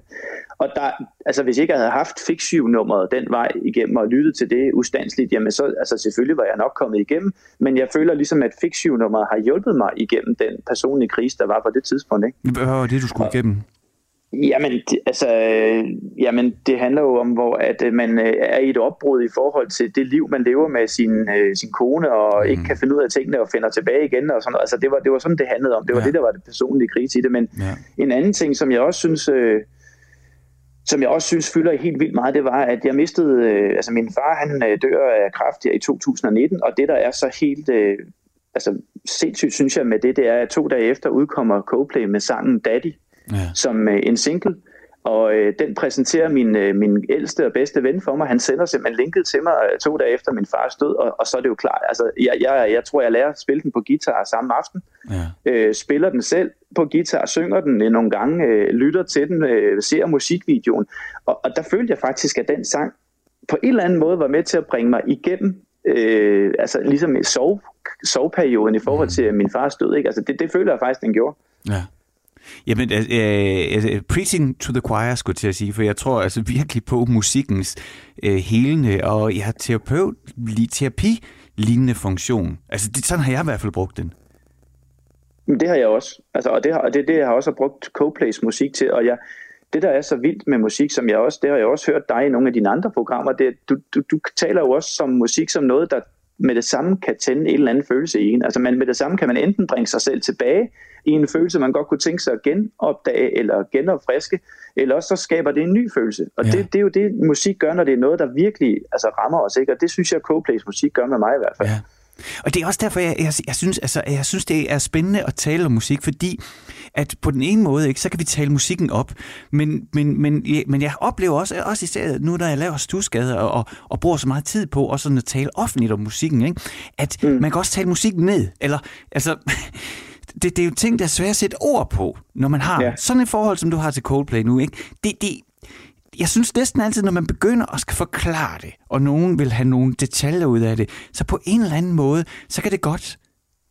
Og der, altså hvis ikke jeg havde haft Fix You-nummeret den vej igennem og lyttet til det ustandsligt, jamen så altså selvfølgelig var jeg nok kommet igennem, men jeg føler ligesom, at Fix You-nummeret har hjulpet mig igennem den personlige krise, der var på det tidspunkt. Ikke? Hvad var det, du skulle igennem? Jamen, det, altså, øh, jamen, det handler jo om, hvor at øh, man øh, er i et opbrud i forhold til det liv, man lever med sin, øh, sin kone, og mm. ikke kan finde ud af tingene og finder tilbage igen. Og sådan noget. Altså, det var, det var sådan, det handlede om. Det var Ja. det, der var det personlige krise i det. Men Ja. en anden ting, som jeg også synes... Øh, som jeg også synes fylder helt vildt meget, det var, at jeg mistede, øh, altså min far, han øh, dør af kræft i 2019, og det der er så helt, øh, altså sindssygt synes jeg med det, det er, at to dage efter udkommer Coldplay med sangen Daddy, Ja. som øh, en single, og øh, den præsenterer min, øh, min ældste og bedste ven for mig. Han sender simpelthen linket til mig øh, to dage efter min fars død, og, og så er det jo klart. Altså, jeg, jeg, jeg tror, jeg lærer at spille den på guitar samme aften. Ja. Øh, spiller den selv på guitar, synger den øh, nogle gange, øh, lytter til den, øh, ser musikvideoen. Og, og der følte jeg faktisk, at den sang på en eller anden måde var med til at bringe mig igennem øh, altså ligesom sove, soveperioden i forhold til min fars død. Ikke? Altså, det, det føler jeg faktisk, den gjorde. Ja. Jamen, altså, øh, øh, preaching to the choir, skulle jeg til at sige, for jeg tror altså virkelig på musikkens øh, helende og ja, terapeut, terapi-lignende funktion. Altså, det, sådan har jeg i hvert fald brugt den. Men det har jeg også. Altså, og det, har, og det er det, jeg har også har brugt Coplays musik til. Og jeg, det, der er så vildt med musik, som jeg også, det har jeg også hørt dig i nogle af dine andre programmer, det er, du, du, du taler jo også som musik som noget, der med det samme kan tænde en eller anden følelse i en. Altså man, med det samme kan man enten bringe sig selv tilbage i en følelse, man godt kunne tænke sig at genopdage eller genopfriske, eller også så skaber det en ny følelse. Og Ja. det, det er jo det, musik gør, når det er noget, der virkelig altså, rammer os. Ikke? Og det synes jeg, Coplays musik gør med mig i hvert fald. Ja. Og det er også derfor, jeg, jeg, jeg, synes, altså, jeg synes, det er spændende at tale om musik, fordi at på den ene måde, ikke, så kan vi tale musikken op, men, men, men, ja, men jeg oplever også, også især nu, når jeg laver stusgade og, og, og bruger så meget tid på også sådan at tale offentligt om musikken, ikke, at mm. man kan også tale musikken ned. Eller, altså, det, det er jo ting, der er svært at sætte ord på, når man har ja. Sådan et forhold, som du har til Coldplay nu. Ikke? Det, det, jeg synes næsten altid, når man begynder at skal forklare det, og nogen vil have nogle detaljer ud af det, så på en eller anden måde, så kan det godt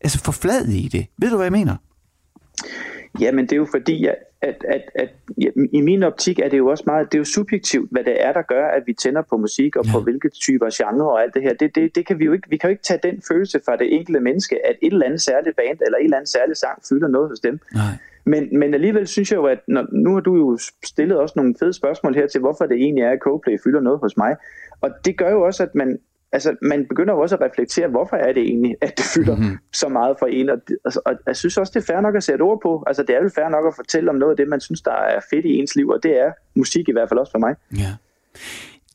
altså forflade i det. Ved du, hvad jeg mener? Jamen, det er jo fordi, at, at, at, at ja, i min optik er det jo også meget, det er jo subjektivt, hvad det er, der gør, at vi tænder på musik og ja. på hvilke typer genre og alt det her. Det, det, det kan vi jo ikke, vi kan jo ikke tage den følelse fra det enkelte menneske, at et eller andet særligt band eller en eller anden særlig sang fylder noget hos dem. Nej. Men, men alligevel synes jeg jo, at når, nu har du jo stillet også nogle fede spørgsmål her til, hvorfor det egentlig er, at Coldplay fylder noget hos mig. Og det gør jo også, at man, altså, man begynder jo også at reflektere, hvorfor er det egentlig, at det fylder mm-hmm. så meget for en. Og, det- altså, og jeg synes også, det er fair nok at sætte ord på. Altså, det er jo fair nok at fortælle om noget af det, man synes, der er fedt i ens liv, og det er musik i hvert fald også for mig. Ja.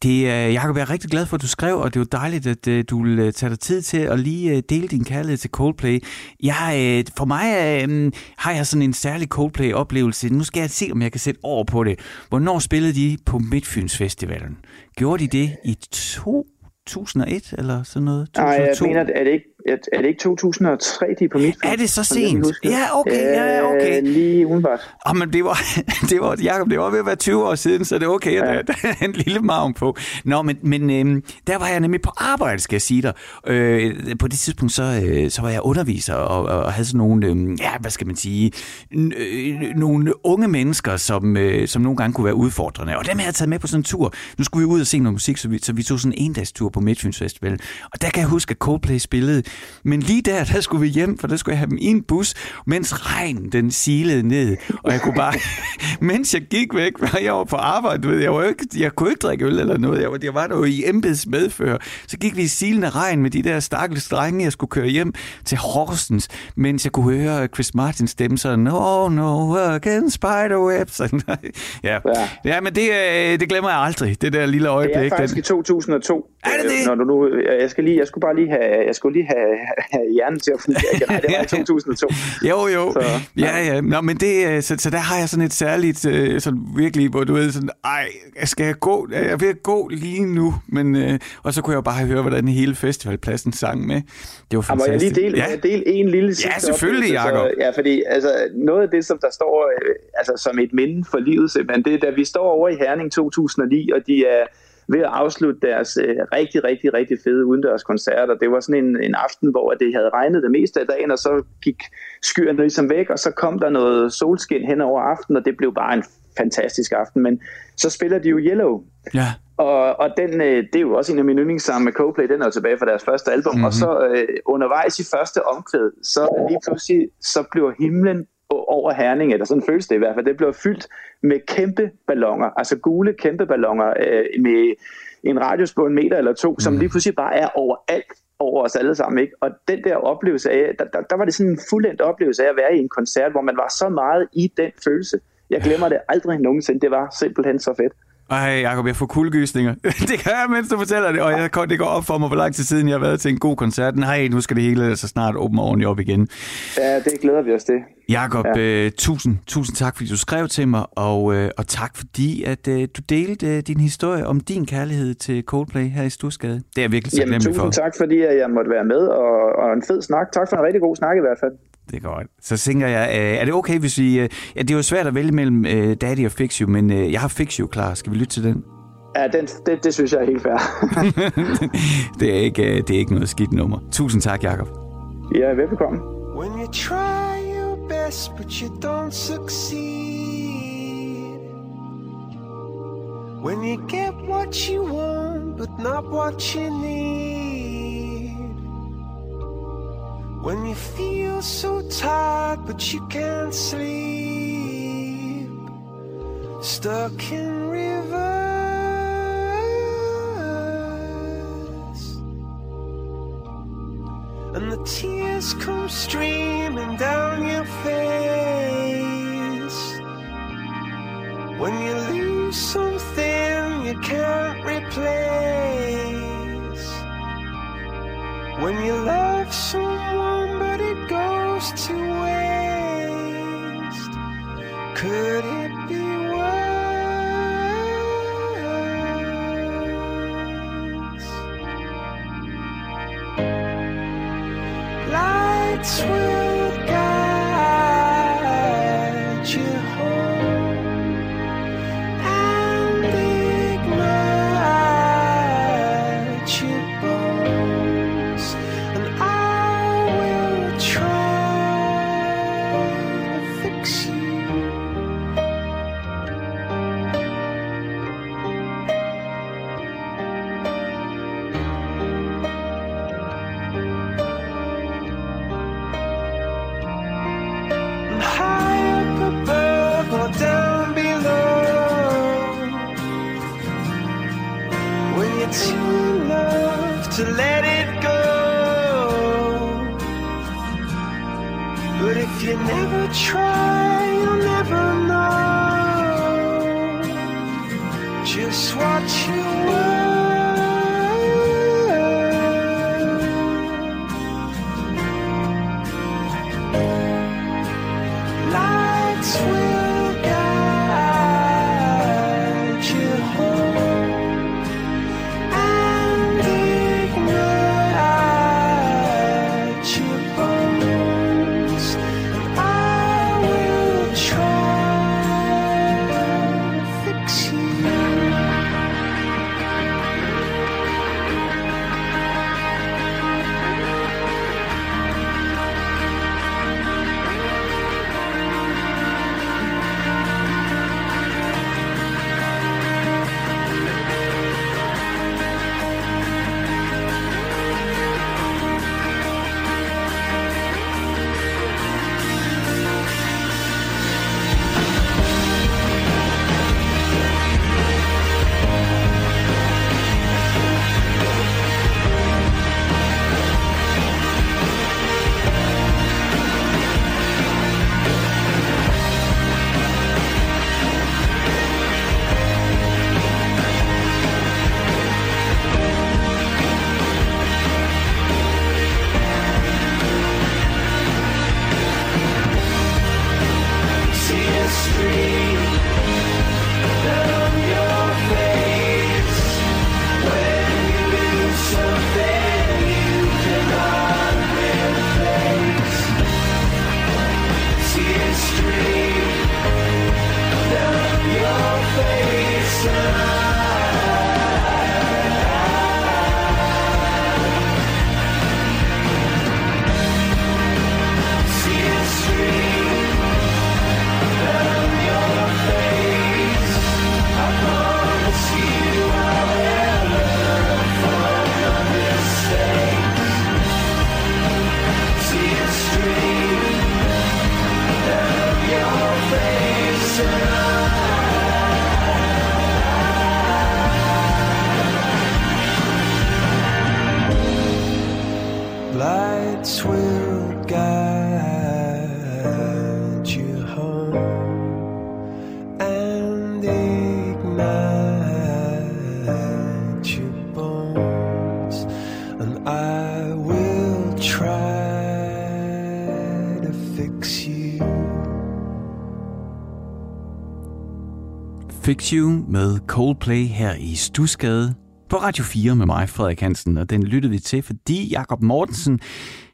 Det, øh, Jacob, jeg er rigtig glad for, at du skrev, og det er jo dejligt, at øh, du vil øh, tage dig tid til at lige dele din kærlighed til Coldplay. Jeg, for mig øh, har jeg sådan en særlig Coldplay-oplevelse. Nu skal jeg se, om jeg kan sætte over på det. Hvornår spillede de på Midtfyns Festivalen? Gjorde de det i 2001 eller sådan noget? Nej, jeg 2002? mener, er det ikke, er det ikke 2003, de er på mit Er det så sent? Ja, okay, ja, okay. Øh, lige udenbart. Oh, men det var, det var, Jacob, det var ved at være 20 år siden, så det er okay, at Ja. der, er en lille maven på. Nå, men, men øhm, der var jeg nemlig på arbejde, skal jeg sige dig. Øh, på det tidspunkt, så, øh, så var jeg underviser og, og, havde sådan nogle, øh, ja, hvad skal man sige, øh, nogle unge mennesker, som, øh, som nogle gange kunne være udfordrende. Og dem havde jeg taget med på sådan en tur. Nu skulle vi ud og se noget musik, så vi, så vi tog sådan en endagstur på Midtfyns Festival. Og der kan jeg huske, at Coldplay spillede. Men lige der, der skulle vi hjem, for der skulle jeg have dem i en bus, mens regnen den silede ned. Og jeg kunne bare, mens jeg gik væk, og jeg var på arbejde, ved, jeg, var ikke, jeg kunne ikke drikke øl eller noget. Jeg var, jeg var der jo i embeds medfør. Så gik vi i silende regn med de der stakkels drenge, jeg skulle køre hjem til Horsens, mens jeg kunne høre Chris Martins stemme sådan, no, no, again, spiderwebs. Sådan, ja. Ja. ja, men det, øh, det glemmer jeg aldrig, det der lille Det øjeblik. er faktisk i den. 2002. Er det det? Øh, Når du nu, jeg skal lige, jeg skulle bare lige have, jeg skulle lige have, have hjernen til at fungere igen. Nej, det var i 2002. Jo, jo. Så, Så, ja, ja. Nå, men det, øh, så, så der har jeg sådan et særligt, øh, sådan virkelig, hvor du ved sådan, ej, skal jeg gå? Jeg at gå lige nu. Men, øh, og så kunne jeg jo bare høre, hvordan hele festivalpladsen sang med. Det var Ja, må jeg fantastisk. lige dele, ja. dele en lille sidste selvfølgelig, oplevelse? Jacob. Så, ja, fordi altså, noget af det, som der står øh, altså, som et minde for livet, simpelthen, det er, da vi står over i Herning 2009, og de er ved at afslutte deres øh, rigtig, rigtig, rigtig fede udendørskoncerter. Det var sådan en, en aften, hvor det havde regnet det meste af dagen, og så gik skyerne ligesom væk, og så kom der noget solskin hen over aftenen, og det blev bare en fantastisk aften. Men så spiller de jo Yellow, Ja. og, og den, øh, det er jo også en af mine yndlingssange med Coldplay, den er jo tilbage fra deres første album, mm-hmm. og så øh, undervejs i første omkvæd, så lige pludselig, så bliver himlen over Herning, eller sådan føles det i hvert fald, det bliver fyldt med kæmpe ballonger, altså gule kæmpe ballonger øh, med en radius på en meter eller to, mm. som lige pludselig bare er overalt over os alle sammen. Ikke? Og den der oplevelse af, der, der, der var det sådan en fuldendt oplevelse af at være i en koncert, hvor man var så meget i den følelse. Jeg glemmer det aldrig nogensinde. Det var simpelthen så fedt. Ej, Jacob, jeg får kuldegysninger. det kan jeg, mens du fortæller det. Og jeg, det går op for mig, hvor lang tid siden jeg har været til en god koncert. Nej, nu skal det hele altså snart åbne ordentligt op igen. Ja, det glæder vi os til. Jakob, ja. øh, tusind, tusind tak, fordi du skrev til mig, og, øh, og tak fordi, at øh, du delte øh, din historie om din kærlighed til Coldplay her i Stursgade. Det er jeg virkelig Jamen, taknemmelig tusind for. tak, fordi jeg måtte være med, og, og en fed snak. Tak for en rigtig god snak i hvert fald. Det er godt. Så tænker jeg, øh, er det okay, hvis vi... Øh, ja, det er jo svært at vælge mellem øh, Daddy og Fix You, men øh, jeg har Fix You klar. Skal vi lytte til den? Ja, den, det, det synes jeg er helt fair. det, er ikke, øh, det er ikke noget skidt nummer. Tusind tak, Jakob. ja, velbekomme. When you try your best but you don't succeed. When you get what you want but not what you need. When you feel so tired but you can't sleep. Stuck in reverse. And the tears come streaming down But if you never try, you'll never know. Just watch you Fix You med Coldplay her i Stusgade på Radio 4 med mig, Frederik Hansen, og den lyttede vi til, fordi Jakob Mortensen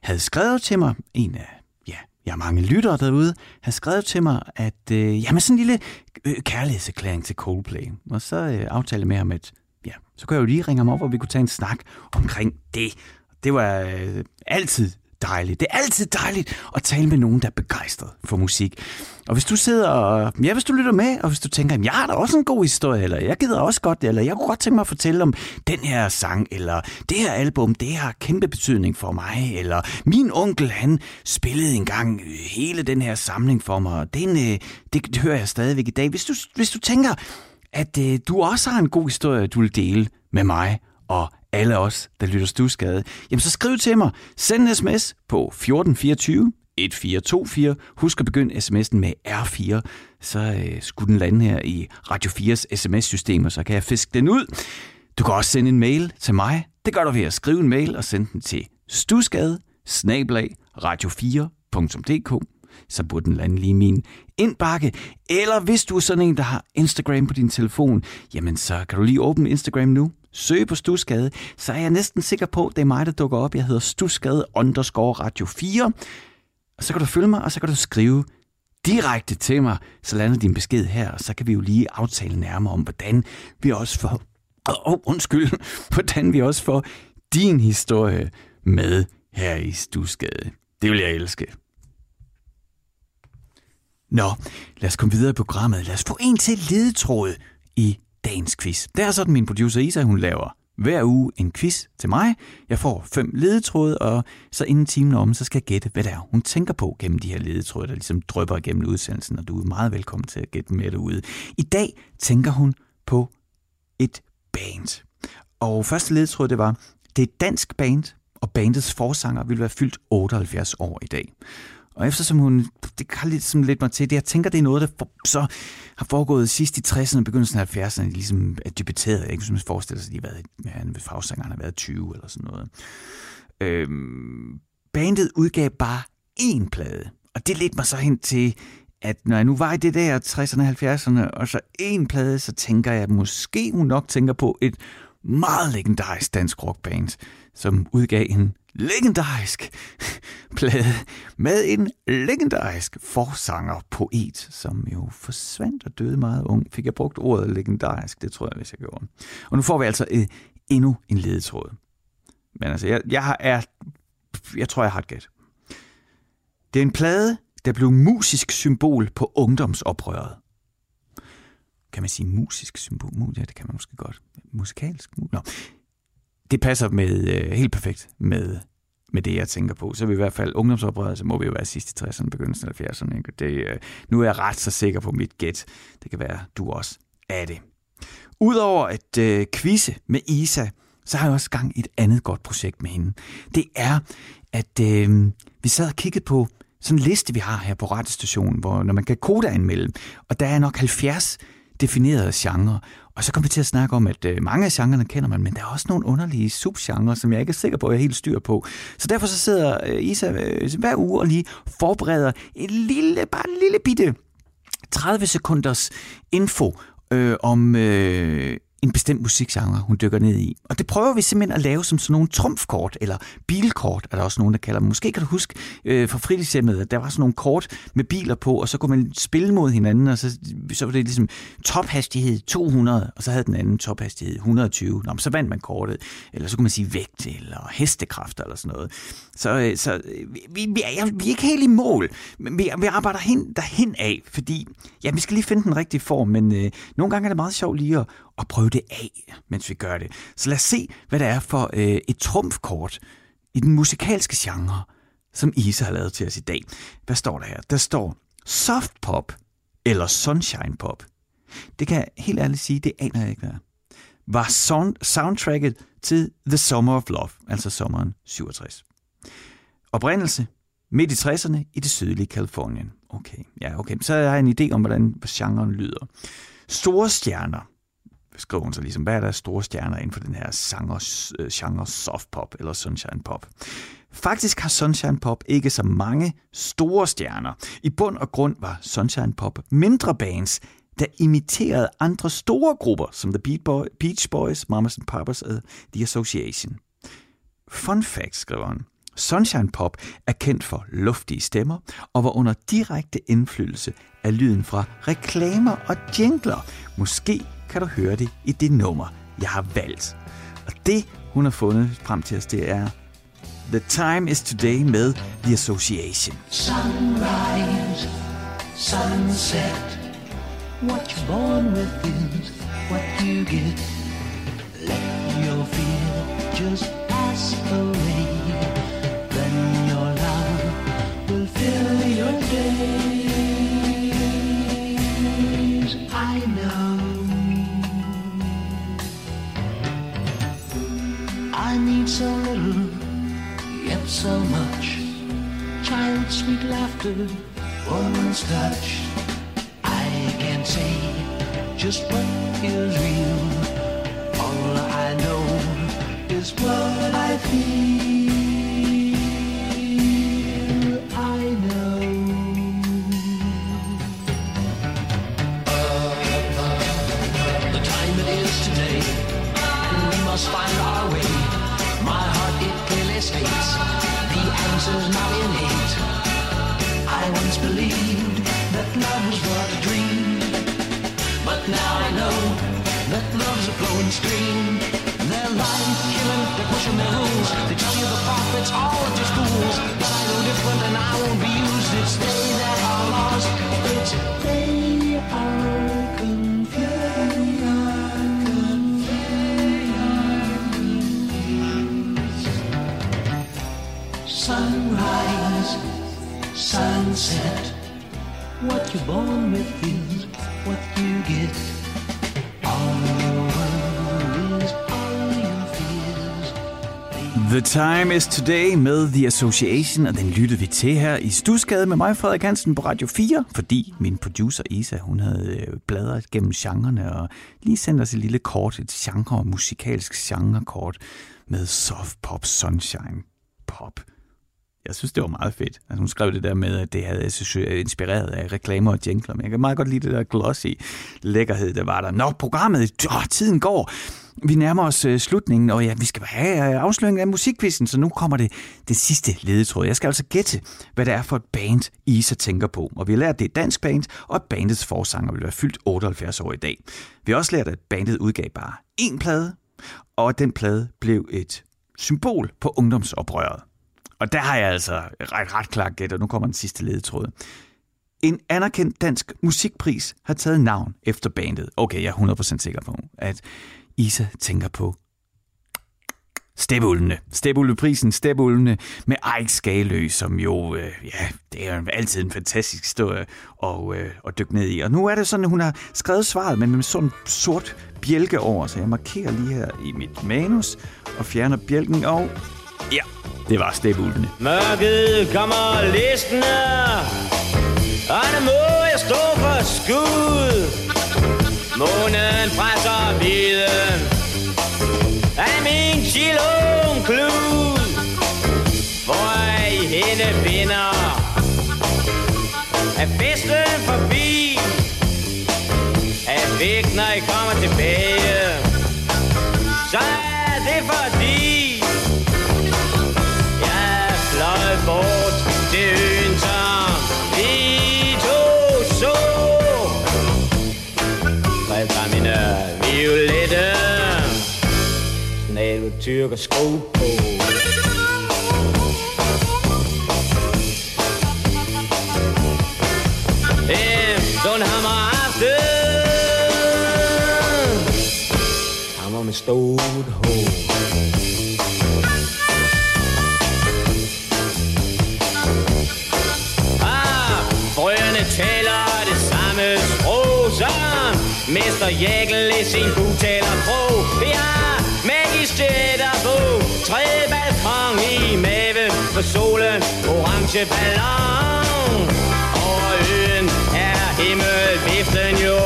havde skrevet til mig, en af, ja, jeg har mange lyttere derude, havde skrevet til mig, at, øh, jamen sådan en lille øh, kærlighedserklæring til Coldplay. Og så øh, aftalte med ham, at ja, så kunne jeg jo lige ringe ham op, og vi kunne tage en snak omkring det. Det var øh, altid dejligt. Det er altid dejligt at tale med nogen, der er begejstret for musik. Og hvis du sidder og, ja, hvis du lytter med, og hvis du tænker, jeg har da også en god historie, eller jeg gider også godt, eller jeg kunne godt tænke mig at fortælle om den her sang, eller det her album, det har kæmpe betydning for mig, eller min onkel, han spillede engang hele den her samling for mig, og den, øh, det, det hører jeg stadigvæk i dag. Hvis du, hvis du tænker, at øh, du også har en god historie, du vil dele med mig og alle os, der lytter Stusgade, jamen så skriv til mig. Send en sms på 1424 1424. Husk at begynde sms'en med R4, så øh, skulle den lande her i Radio 4's sms-system, og så kan jeg fiske den ud. Du kan også sende en mail til mig. Det gør du ved at skrive en mail og sende den til stusgade radio4.dk så burde den lande lige i min indbakke. Eller hvis du er sådan en, der har Instagram på din telefon, jamen så kan du lige åbne Instagram nu. Søg på Stusgade, så er jeg næsten sikker på, at det er mig, der dukker op. Jeg hedder Stusgade underscore Radio 4. Og så kan du følge mig, og så kan du skrive direkte til mig, så lander din besked her, og så kan vi jo lige aftale nærmere om, hvordan vi også får, åh, oh, undskyld, hvordan vi også får din historie med her i Stusgade. Det vil jeg elske. Nå, lad os komme videre i programmet. Lad os få en til ledetråd i dagens quiz. Det er sådan, min producer Isa, hun laver hver uge en quiz til mig. Jeg får fem ledetråde, og så inden timen er om, så skal jeg gætte, hvad det er, hun tænker på gennem de her ledetråde, der ligesom drøber gennem udsendelsen, og du er meget velkommen til at gætte med derude. I dag tænker hun på et band. Og første ledetråd, det var, Det er et dansk band, og bandets forsanger vil være fyldt 78 år i dag. Og eftersom hun, det har lidt, som lidt mig til det, jeg tænker, det er noget, der for, så har foregået sidst i 60'erne og begyndelsen af 70'erne, ligesom er debuteret. Jeg kan forestille sig, at de har været, ja, ved fagsangeren har været 20 eller sådan noget. Øhm, bandet udgav bare én plade, og det ledte mig så hen til, at når jeg nu var i det der 60'erne og 70'erne, og så en plade, så tænker jeg, at måske hun nok tænker på et meget legendarisk dansk rockband, som udgav en legendarisk plade med en legendarisk forsanger poet, som jo forsvandt og døde meget ung. Fik jeg brugt ordet legendarisk? Det tror jeg, hvis jeg gjorde. Og nu får vi altså øh, endnu en ledetråd. Men altså, jeg, jeg, er, jeg tror, jeg har et gæt. Det er en plade, der blev musisk symbol på ungdomsoprøret. Kan man sige musisk symbol? Ja, det kan man måske godt. Musikalsk? Nå. Det passer med øh, helt perfekt med, med det, jeg tænker på. Så er vi i hvert fald ungdomsoprøret, så må vi jo være sidst i 60'erne, begyndelsen af 70'erne. Ikke? Det, øh, nu er jeg ret så sikker på mit gæt. Det kan være, du også er det. Udover at øh, quizze med Isa, så har jeg også gang i et andet godt projekt med hende. Det er, at øh, vi sad og kiggede på sådan en liste, vi har her på radiostationen, hvor når man kan kodeanmelde, og der er nok 70 definerede genrer. Og så kom vi til at snakke om, at øh, mange af genrerne kender man, men der er også nogle underlige subgenre, som jeg ikke er sikker på, at jeg er helt styr på. Så derfor så sidder øh, Isa øh, hver uge og lige forbereder en lille, bare en lille bitte 30 sekunders info øh, om øh, en bestemt musikgenre, hun dykker ned i. Og det prøver vi simpelthen at lave som sådan nogle trumfkort, eller bilkort, er der også nogen, der kalder dem. Måske kan du huske øh, fra fritidshjemmet, at der var sådan nogle kort med biler på, og så kunne man spille mod hinanden, og så, så var det ligesom tophastighed 200, og så havde den anden tophastighed 120. Nå, så vandt man kortet. Eller så kunne man sige vægt, eller hestekræfter, eller sådan noget. Så, øh, så øh, vi, vi, er, vi er ikke helt i mål, men vi, vi arbejder hen, derhen af, fordi ja, vi skal lige finde den rigtige form, men øh, nogle gange er det meget sjovt lige at, at prøve det af, mens vi gør det. Så lad os se, hvad det er for øh, et trumfkort i den musikalske genre, som Isa har lavet til os i dag. Hvad står der her? Der står soft pop eller sunshine pop. Det kan jeg helt ærligt sige, det aner jeg ikke, hvad er. Var sound, soundtracket til The Summer of Love, altså sommeren 67. Oprindelse midt i 60'erne i det sydlige Kalifornien. Okay, ja, okay. Så har jeg en idé om, hvordan genren lyder. Store stjerner, skriver hun så ligesom, hvad er der store stjerner inden for den her sanger, øh, genre soft pop eller sunshine pop. Faktisk har Sunshine Pop ikke så mange store stjerner. I bund og grund var Sunshine Pop mindre bands, der imiterede andre store grupper, som The Beat Boy, Beach Boys, Mamas and Papas og The Association. Fun fact, skriver han. Sunshine Pop er kendt for luftige stemmer og var under direkte indflydelse af lyden fra reklamer og jingler. Måske kan du høre det i det nummer, jeg har valgt. Og det, hun har fundet frem til os, det er The Time is Today med The Association. Sunrise, sunset. What you're born with is what you get. Let your fear just pass away. Then your love will fill your days. I know. I need so little, yet so much. Child sweet laughter, woman's touch. I can't say just what is real. All I know is what I feel. You're born with is what you get. All your worries, all your fears. The Time is Today med The Association, og den lyttede vi til her i Stusgade med mig, Frederik Hansen, på Radio 4, fordi min producer Isa, hun havde øh, bladret gennem genrerne og lige sendt os et lille kort, et genre, musikalsk genrekort med soft pop, sunshine pop. Jeg synes, det var meget fedt. Altså, hun skrev det der med, at det havde associeret- øh, inspireret af reklamer og jingler, men jeg kan meget godt lide det der glossy lækkerhed, der var der. Nå, programmet, åh, tiden går. Vi nærmer os øh, slutningen, og ja, vi skal have øh, afsløringen af musikquizzen, så nu kommer det, det sidste ledetråd. Jeg skal altså gætte, hvad det er for et band, Isa tænker på. Og vi har lært, at det er et dansk band, og at bandets forsanger vil være fyldt 78 år i dag. Vi har også lært, at bandet udgav bare én plade, og at den plade blev et symbol på ungdomsoprøret. Og der har jeg altså ret, ret klart gæt, og nu kommer den sidste ledetråd. En anerkendt dansk musikpris har taget navn efter bandet. Okay, jeg er 100% sikker på, at Isa tænker på Stepulvene. Stepulveprisen, Stepulvene med Eik Skalø, som jo, øh, ja, det er jo altid en fantastisk historie at, øh, at dykke ned i. Og nu er det sådan, at hun har skrevet svaret, men med sådan en sort bjælke over, så jeg markerer lige her i mit manus og fjerner bjælken, og ja, det var Stepulvene. Mørket kommer listende, og nu må jeg stå for skud. Månen presser viden af min chilon klud. Hvor I hende vinder, er festen forbi. Er væk, når I kommer snabel tyrker sko på. En Sundhammer aften, hammer med stort hår. Ah, frøerne taler det samme sprog som Mester Jækel i sin butaler pro. Ja, har på, tre balkon i maven på solen, orange ballon. Over øen er himmelviften jo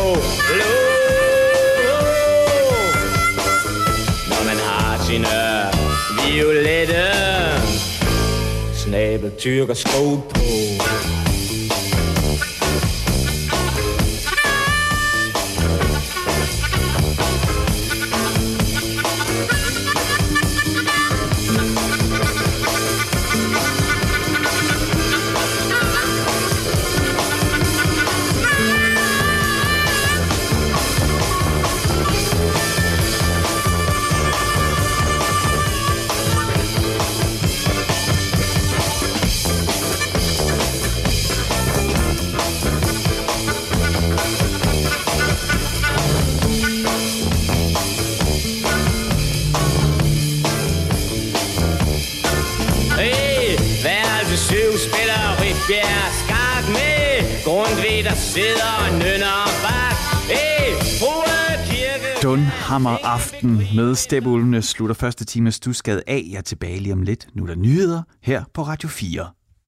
blå. Når man har sine violette snabel tyrker sko på. Dunhammer Aften med Stebulvene slutter første time Stusgade af. Jeg er tilbage lige om lidt. Nu er der nyheder her på Radio 4.